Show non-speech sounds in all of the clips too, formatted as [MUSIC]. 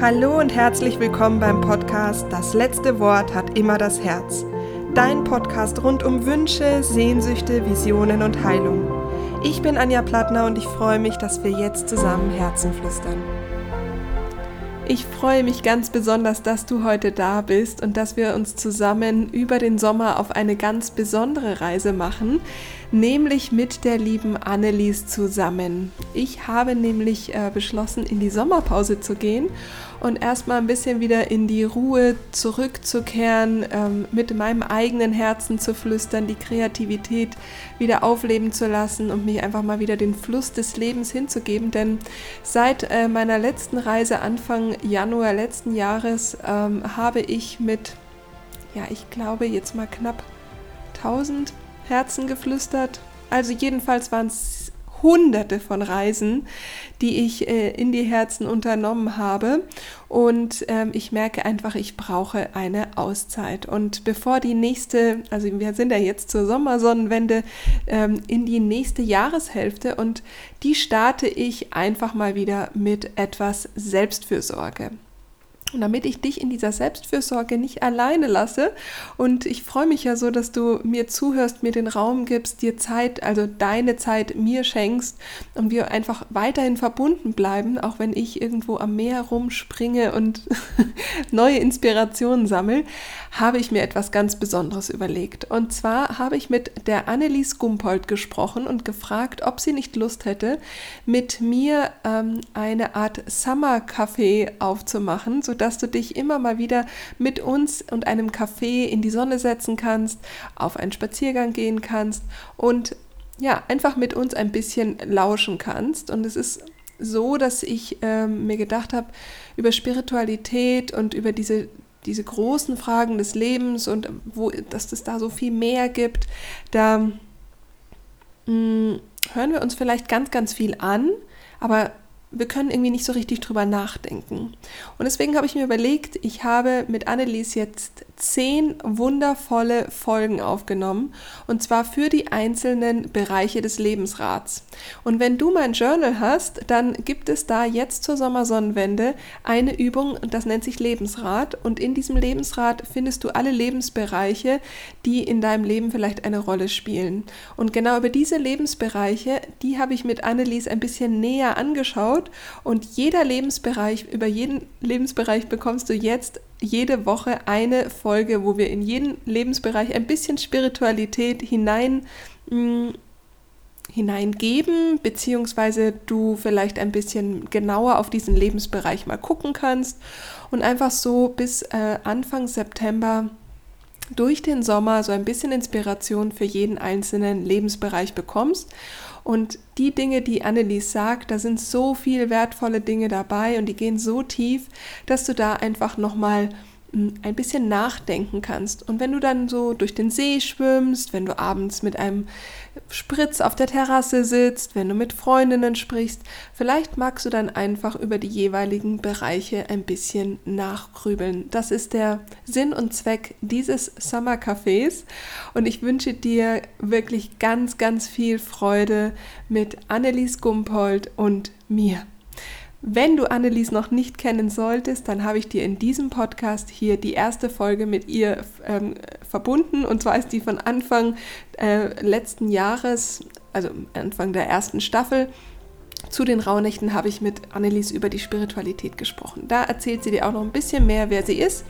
Hallo und herzlich willkommen beim Podcast Das letzte Wort hat immer das Herz. Dein Podcast rund um Wünsche, Sehnsüchte, Visionen und Heilung. Ich bin Anja Plattner und ich freue mich, dass wir jetzt zusammen Herzen flüstern. Ich freue mich ganz besonders, dass du heute da bist und dass wir uns zusammen über den Sommer auf eine ganz besondere Reise machen, nämlich mit der lieben Annelies zusammen. Ich habe nämlich äh, beschlossen, in die Sommerpause zu gehen und erstmal ein bisschen wieder in die Ruhe zurückzukehren, ähm, mit meinem eigenen Herzen zu flüstern, die Kreativität wieder aufleben zu lassen und mich einfach mal wieder den Fluss des Lebens hinzugeben. Denn seit äh, meiner letzten Reise Anfang Januar letzten Jahres ähm, habe ich mit, ja, ich glaube jetzt mal knapp 1000 Herzen geflüstert. Also jedenfalls waren es hunderte von Reisen, die ich äh, in die Herzen unternommen habe. Und ähm, ich merke einfach, ich brauche eine Auszeit. Und bevor die nächste, also wir sind ja jetzt zur Sommersonnenwende, ähm, in die nächste Jahreshälfte und die starte ich einfach mal wieder mit etwas Selbstfürsorge. Und damit ich dich in dieser Selbstfürsorge nicht alleine lasse, und ich freue mich ja so, dass du mir zuhörst, mir den Raum gibst, dir Zeit, also deine Zeit mir schenkst und wir einfach weiterhin verbunden bleiben, auch wenn ich irgendwo am Meer rumspringe und [LAUGHS] neue Inspirationen sammle, habe ich mir etwas ganz Besonderes überlegt. Und zwar habe ich mit der Annelies Gumpold gesprochen und gefragt, ob sie nicht Lust hätte, mit mir ähm, eine Art Summer Café aufzumachen, so dass du dich immer mal wieder mit uns und einem Kaffee in die Sonne setzen kannst, auf einen Spaziergang gehen kannst und ja, einfach mit uns ein bisschen lauschen kannst. Und es ist so, dass ich ähm, mir gedacht habe, über Spiritualität und über diese, diese großen Fragen des Lebens und wo, dass es da so viel mehr gibt, da mh, hm, hören wir uns vielleicht ganz, ganz viel an, aber wir können irgendwie nicht so richtig drüber nachdenken. Und deswegen habe ich mir überlegt, ich habe mit Annelies jetzt zehn wundervolle Folgen aufgenommen und zwar für die einzelnen Bereiche des Lebensrats. Und wenn du mein Journal hast, dann gibt es da jetzt zur Sommersonnenwende eine Übung, das nennt sich Lebensrat. Und in diesem Lebensrat findest du alle Lebensbereiche, die in deinem Leben vielleicht eine Rolle spielen. Und genau über diese Lebensbereiche, die habe ich mit Annelies ein bisschen näher angeschaut. Und jeder Lebensbereich, über jeden Lebensbereich bekommst du jetzt jede Woche eine Folge, wo wir in jeden Lebensbereich ein bisschen Spiritualität hinein mm, hineingeben, beziehungsweise du vielleicht ein bisschen genauer auf diesen Lebensbereich mal gucken kannst und einfach so bis äh, Anfang September durch den Sommer so ein bisschen Inspiration für jeden einzelnen Lebensbereich bekommst. Und die Dinge, die Annelies sagt, da sind so viele wertvolle Dinge dabei und die gehen so tief, dass du da einfach nochmal mal ein bisschen nachdenken kannst. Und wenn du dann so durch den See schwimmst, wenn du abends mit einem Spritz auf der Terrasse sitzt, wenn du mit Freundinnen sprichst, vielleicht magst du dann einfach über die jeweiligen Bereiche ein bisschen nachgrübeln. Das ist der Sinn und Zweck dieses Summer Cafés und ich wünsche dir wirklich ganz, ganz viel Freude mit Annelies Gumpold und mir. Wenn du Annelies noch nicht kennen solltest, dann habe ich dir in diesem Podcast hier die erste Folge mit ihr ähm, verbunden. Und zwar ist die von Anfang äh, letzten Jahres, also Anfang der ersten Staffel. Zu den Rauhnächten habe ich mit Annelies über die Spiritualität gesprochen. Da erzählt sie dir auch noch ein bisschen mehr, wer sie ist.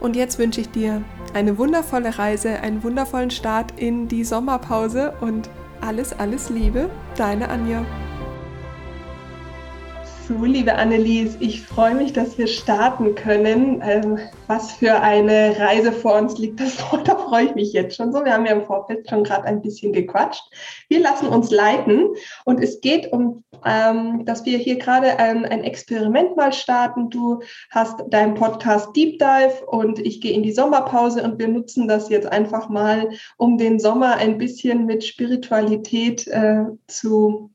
Und jetzt wünsche ich dir eine wundervolle Reise, einen wundervollen Start in die Sommerpause und alles, alles Liebe, deine Anja zu, liebe Annelies. Ich freue mich, dass wir starten können. Ähm, was für eine Reise vor uns liegt, das, [LAUGHS] da freue ich mich jetzt schon so. Wir haben ja im Vorfeld schon gerade ein bisschen gequatscht. Wir lassen uns leiten und es geht um, ähm, dass wir hier gerade ein, ein Experiment mal starten. Du hast deinen Podcast Deep Dive und ich gehe in die Sommerpause und wir nutzen das jetzt einfach mal, um den Sommer ein bisschen mit Spiritualität äh, zu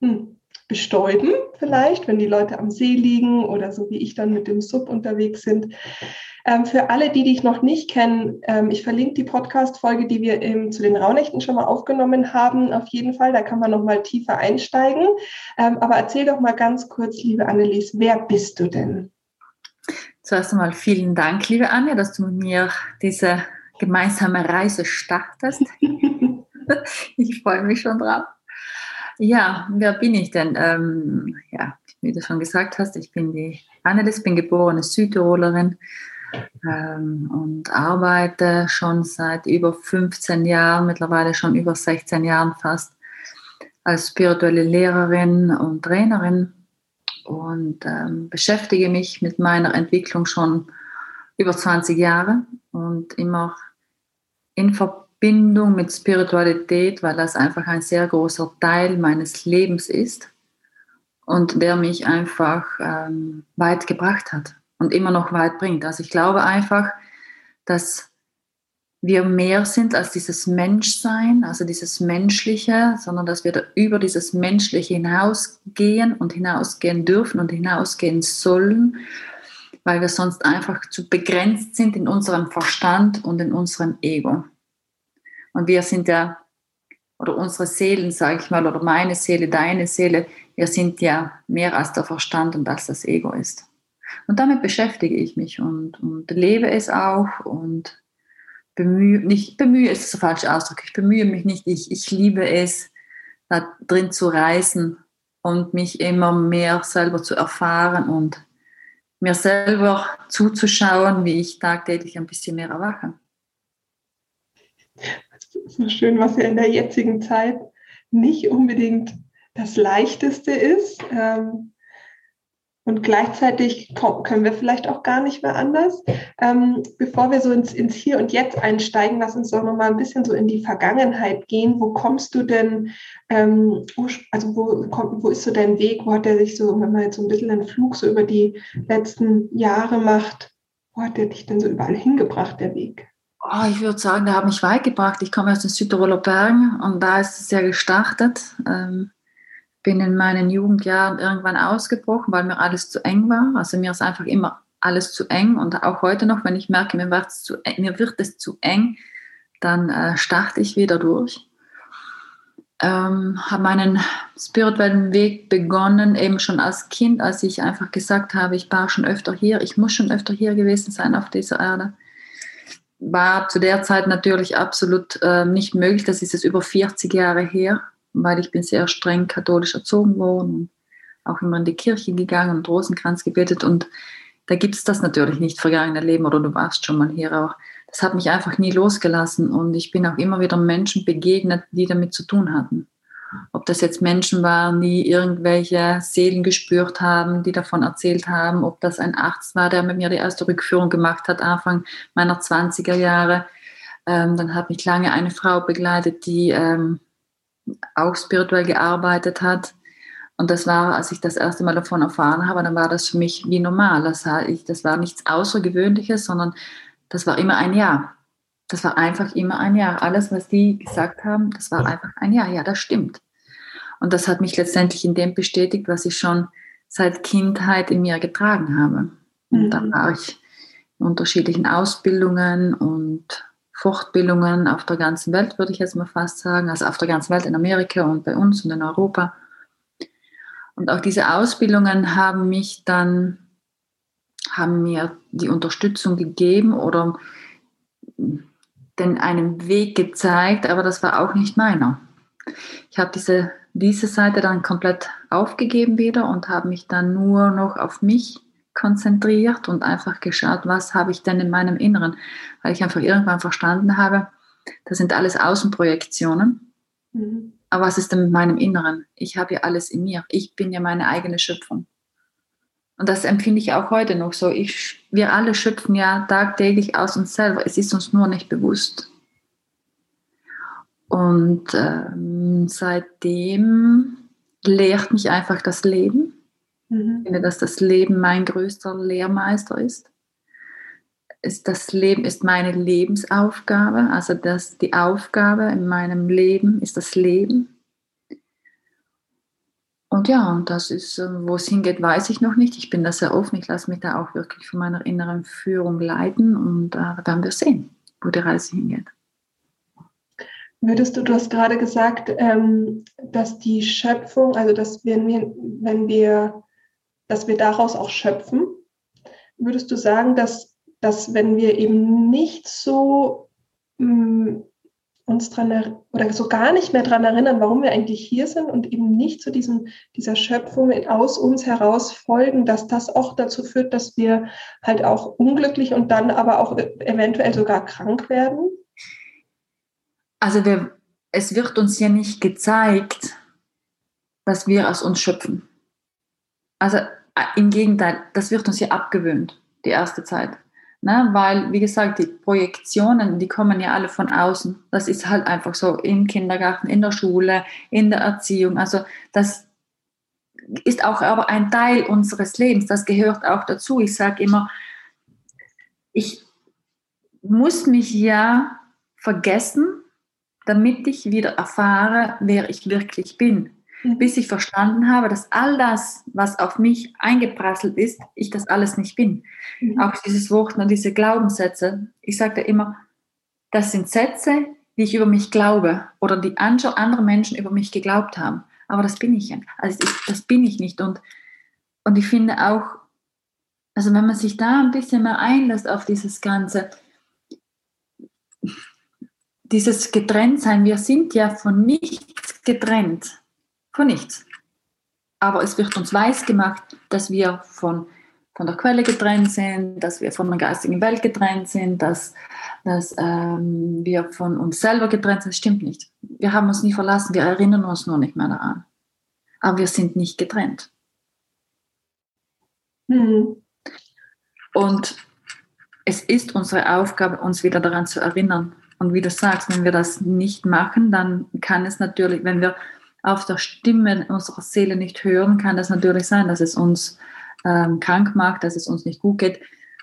hm, bestäuben, vielleicht, wenn die Leute am See liegen oder so wie ich dann mit dem Sub unterwegs sind. Ähm, für alle, die dich noch nicht kennen, ähm, ich verlinke die Podcast-Folge, die wir im, zu den Raunächten schon mal aufgenommen haben, auf jeden Fall. Da kann man noch mal tiefer einsteigen. Ähm, aber erzähl doch mal ganz kurz, liebe Annelies, wer bist du denn? Zuerst einmal vielen Dank, liebe Anja, dass du mit mir diese gemeinsame Reise startest. [LAUGHS] ich freue mich schon drauf. Ja, wer bin ich denn? Ähm, ja, wie du schon gesagt hast, ich bin die Annelis, bin geborene Südtirolerin ähm, und arbeite schon seit über 15 Jahren, mittlerweile schon über 16 Jahren fast, als spirituelle Lehrerin und Trainerin und ähm, beschäftige mich mit meiner Entwicklung schon über 20 Jahre und immer in Verbindung mit Spiritualität, weil das einfach ein sehr großer Teil meines Lebens ist und der mich einfach ähm, weit gebracht hat und immer noch weit bringt. Also ich glaube einfach, dass wir mehr sind als dieses Menschsein, also dieses Menschliche, sondern dass wir über dieses Menschliche hinausgehen und hinausgehen dürfen und hinausgehen sollen, weil wir sonst einfach zu begrenzt sind in unserem Verstand und in unserem Ego. Und wir sind ja, oder unsere Seelen, sage ich mal, oder meine Seele, deine Seele, wir sind ja mehr als der Verstand und als das Ego ist. Und damit beschäftige ich mich und, und lebe es auch und bemühe, nicht bemühe ist der falsche Ausdruck, ich bemühe mich nicht, ich, ich liebe es, da drin zu reisen und mich immer mehr selber zu erfahren und mir selber zuzuschauen, wie ich tagtäglich ein bisschen mehr erwache. So schön, was ja in der jetzigen Zeit nicht unbedingt das Leichteste ist. Ähm, und gleichzeitig können wir vielleicht auch gar nicht mehr anders. Ähm, bevor wir so ins, ins Hier und Jetzt einsteigen, lass uns doch noch mal ein bisschen so in die Vergangenheit gehen. Wo kommst du denn, ähm, also wo, komm, wo ist so dein Weg? Wo hat er sich so, wenn man jetzt so ein bisschen einen Flug so über die letzten Jahre macht, wo hat er dich denn so überall hingebracht, der Weg? Oh, ich würde sagen, der hat mich weit gebracht. Ich komme aus den Südtiroler Bergen und da ist es ja gestartet. Ähm bin in meinen Jugendjahren irgendwann ausgebrochen, weil mir alles zu eng war. Also mir ist einfach immer alles zu eng und auch heute noch, wenn ich merke, mir wird es zu, mir wird es zu eng, dann äh, starte ich wieder durch. Ähm, habe meinen spirituellen Weg begonnen, eben schon als Kind, als ich einfach gesagt habe, ich war schon öfter hier, ich muss schon öfter hier gewesen sein auf dieser Erde. War zu der Zeit natürlich absolut äh, nicht möglich, das ist jetzt über 40 Jahre her weil ich bin sehr streng katholisch erzogen worden, auch immer in die Kirche gegangen und Rosenkranz gebetet und da gibt es das natürlich nicht, vergangene Leben oder du warst schon mal hier auch. Das hat mich einfach nie losgelassen und ich bin auch immer wieder Menschen begegnet, die damit zu tun hatten. Ob das jetzt Menschen waren, die irgendwelche Seelen gespürt haben, die davon erzählt haben, ob das ein Arzt war, der mit mir die erste Rückführung gemacht hat, Anfang meiner 20er Jahre. Ähm, dann hat mich lange eine Frau begleitet, die ähm, auch spirituell gearbeitet hat. Und das war, als ich das erste Mal davon erfahren habe, dann war das für mich wie normal. Das, das war nichts Außergewöhnliches, sondern das war immer ein Ja. Das war einfach immer ein Ja. Alles, was die gesagt haben, das war einfach ein Ja. Ja, das stimmt. Und das hat mich letztendlich in dem bestätigt, was ich schon seit Kindheit in mir getragen habe. Und mhm. dann war ich in unterschiedlichen Ausbildungen und Fortbildungen auf der ganzen Welt, würde ich jetzt mal fast sagen, also auf der ganzen Welt in Amerika und bei uns und in Europa. Und auch diese Ausbildungen haben mich dann, haben mir die Unterstützung gegeben oder den einen Weg gezeigt, aber das war auch nicht meiner. Ich habe diese, diese Seite dann komplett aufgegeben wieder und habe mich dann nur noch auf mich konzentriert und einfach geschaut, was habe ich denn in meinem Inneren, weil ich einfach irgendwann verstanden habe, das sind alles Außenprojektionen. Mhm. Aber was ist denn mit meinem Inneren? Ich habe ja alles in mir. Ich bin ja meine eigene Schöpfung. Und das empfinde ich auch heute noch so. Ich, wir alle schöpfen ja tagtäglich aus uns selber. Es ist uns nur nicht bewusst. Und ähm, seitdem lehrt mich einfach das Leben. Mhm. Ich finde, dass das Leben mein größter Lehrmeister ist. ist. Das Leben ist meine Lebensaufgabe, also dass die Aufgabe in meinem Leben ist das Leben. Und ja, das ist, äh, wo es hingeht, weiß ich noch nicht. Ich bin da sehr offen. Ich lasse mich da auch wirklich von meiner inneren Führung leiten und äh, werden wir sehen, wo die Reise hingeht. Würdest du, du hast gerade gesagt, ähm, dass die Schöpfung, also dass wir, wenn wir dass wir daraus auch schöpfen. würdest du sagen, dass, dass wenn wir eben nicht so mh, mm, uns dran oder so gar nicht mehr daran erinnern, warum wir eigentlich hier sind und eben nicht zu diesem, dieser Schöpfung aus uns heraus folgen, dass das auch dazu führt, dass wir halt auch unglücklich und dann aber auch eventuell sogar krank werden? Also wir, es wird uns ja nicht gezeigt, dass wir aus uns schöpfen. Also äh, im Gegenteil, das wird uns ja abgewöhnt, die erste Zeit. Ne? Weil, wie gesagt, die Projektionen, die kommen ja alle von außen. Das ist halt einfach so im Kindergarten, in der Schule, in der Erziehung. Also das ist auch aber ein Teil unseres Lebens. Das gehört auch dazu. Ich sage immer, ich muss mich ja vergessen, damit ich wieder erfahre, wer ich wirklich bin. Bis ich verstanden habe, dass all das, was auf mich eingeprasselt ist, ich das alles nicht bin. Mhm. Auch dieses Wort und diese Glaubenssätze. Ich sage immer, das sind Sätze, die ich über mich glaube oder die andere Menschen über mich geglaubt haben. Aber das bin ich ja. Also das bin ich nicht. Und, und ich finde auch, also wenn man sich da ein bisschen mehr einlässt auf dieses Ganze, dieses Getrenntsein, wir sind ja von nichts getrennt. Von nichts. Aber es wird uns weiß gemacht, dass wir von, von der Quelle getrennt sind, dass wir von der geistigen Welt getrennt sind, dass, dass ähm, wir von uns selber getrennt sind. Das stimmt nicht. Wir haben uns nie verlassen, wir erinnern uns nur nicht mehr daran. Aber wir sind nicht getrennt. Mhm. Und es ist unsere Aufgabe, uns wieder daran zu erinnern. Und wie du sagst, wenn wir das nicht machen, dann kann es natürlich, wenn wir auf der Stimme unserer Seele nicht hören, kann das natürlich sein, dass es uns ähm, krank macht, dass es uns nicht gut geht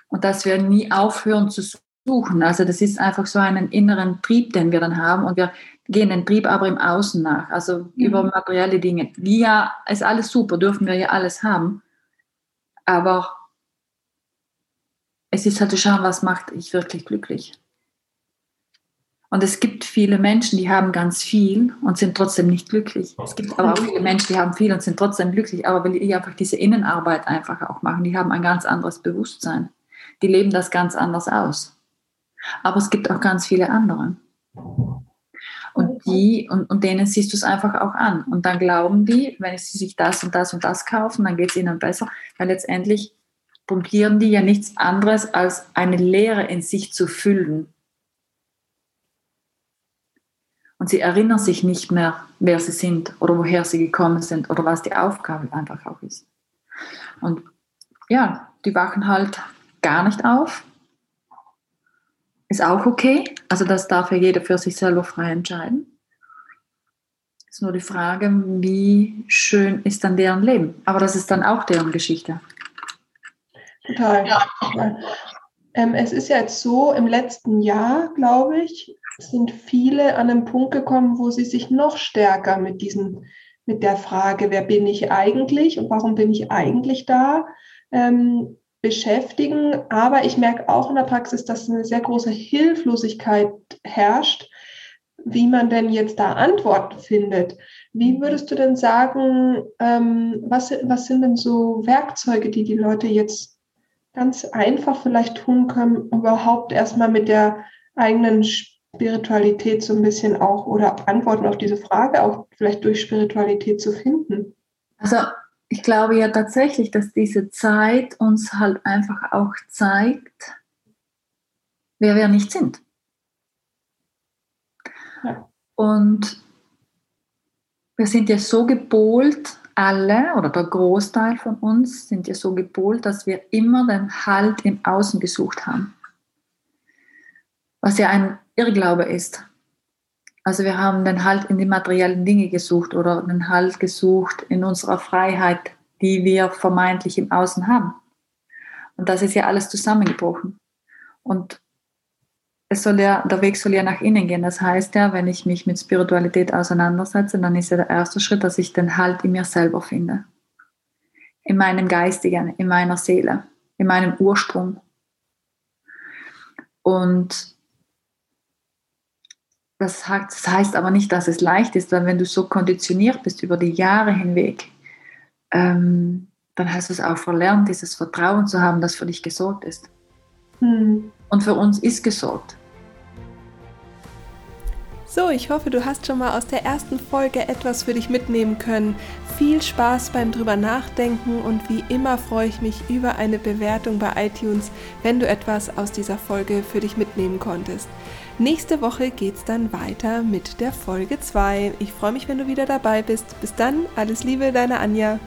und dass wir nie aufhören zu suchen. Also das ist einfach so einen inneren Trieb, den wir dann haben und wir gehen den Trieb aber im Außen nach, also mhm. über materielle Dinge. Die ja, ist alles super, dürfen wir ja alles haben, aber es ist halt zu schauen, was macht ich wirklich glücklich. Und es gibt viele Menschen, die haben ganz viel und sind trotzdem nicht glücklich. Es gibt aber auch viele Menschen, die haben viel und sind trotzdem glücklich, aber weil die einfach diese Innenarbeit einfach auch machen, die haben ein ganz anderes Bewusstsein. Die leben das ganz anders aus. Aber es gibt auch ganz viele andere. Und die, und, und denen siehst du es einfach auch an. Und dann glauben die, wenn sie sich das und das und das kaufen, dann geht es ihnen besser, weil letztendlich probieren die ja nichts anderes, als eine Leere in sich zu füllen und sie erinnern sich nicht mehr, wer sie sind oder woher sie gekommen sind oder was die Aufgabe einfach auch ist. Und ja, die wachen halt gar nicht auf. Ist auch okay. Also das darf ja jeder für sich selber frei entscheiden. Ist nur die Frage, wie schön ist dann deren Leben. Aber das ist dann auch deren Geschichte. Total. Ja. Ähm, es ist ja jetzt so, im letzten Jahr, glaube ich, sind viele an einen Punkt gekommen, wo sie sich noch stärker mit diesen, mit der Frage, wer bin ich eigentlich und warum bin ich eigentlich da, ähm, beschäftigen. Aber ich merke auch in der Praxis, dass eine sehr große Hilflosigkeit herrscht, wie man denn jetzt da Antworten findet. Wie würdest du denn sagen, ähm, was, was sind denn so Werkzeuge, die die Leute jetzt ganz einfach vielleicht tun können, überhaupt erstmal mit der eigenen Spiritualität so ein bisschen auch oder Antworten auf diese Frage auch vielleicht durch Spiritualität zu finden? Also ich glaube ja tatsächlich, dass diese Zeit uns halt einfach auch zeigt, wer wir nicht sind. Ja. Und wir sind ja so gepolt, alle oder der Großteil von uns sind ja so gepolt, dass wir immer den Halt im Außen gesucht haben. Was ja ein Irrglaube ist. Also wir haben den Halt in die materiellen Dinge gesucht oder den Halt gesucht in unserer Freiheit, die wir vermeintlich im Außen haben. Und das ist ja alles zusammengebrochen. Und es soll ja, der Weg soll ja nach innen gehen. Das heißt ja, wenn ich mich mit Spiritualität auseinandersetze, dann ist ja der erste Schritt, dass ich den Halt in mir selber finde. In meinem Geistigen, in meiner Seele, in meinem Ursprung. Und das heißt aber nicht, dass es leicht ist, weil wenn du so konditioniert bist über die Jahre hinweg, ähm, dann hast du es auch verlernt, dieses Vertrauen zu haben, dass für dich gesorgt ist. Mhm. Und für uns ist gesorgt. So, ich hoffe, du hast schon mal aus der ersten Folge etwas für dich mitnehmen können. Viel Spaß beim drüber nachdenken und wie immer freue ich mich über eine Bewertung bei iTunes, wenn du etwas aus dieser Folge für dich mitnehmen konntest. Nächste Woche geht's dann weiter mit der Folge 2. Ich freue mich, wenn du wieder dabei bist. Bis dann, alles Liebe, deine Anja.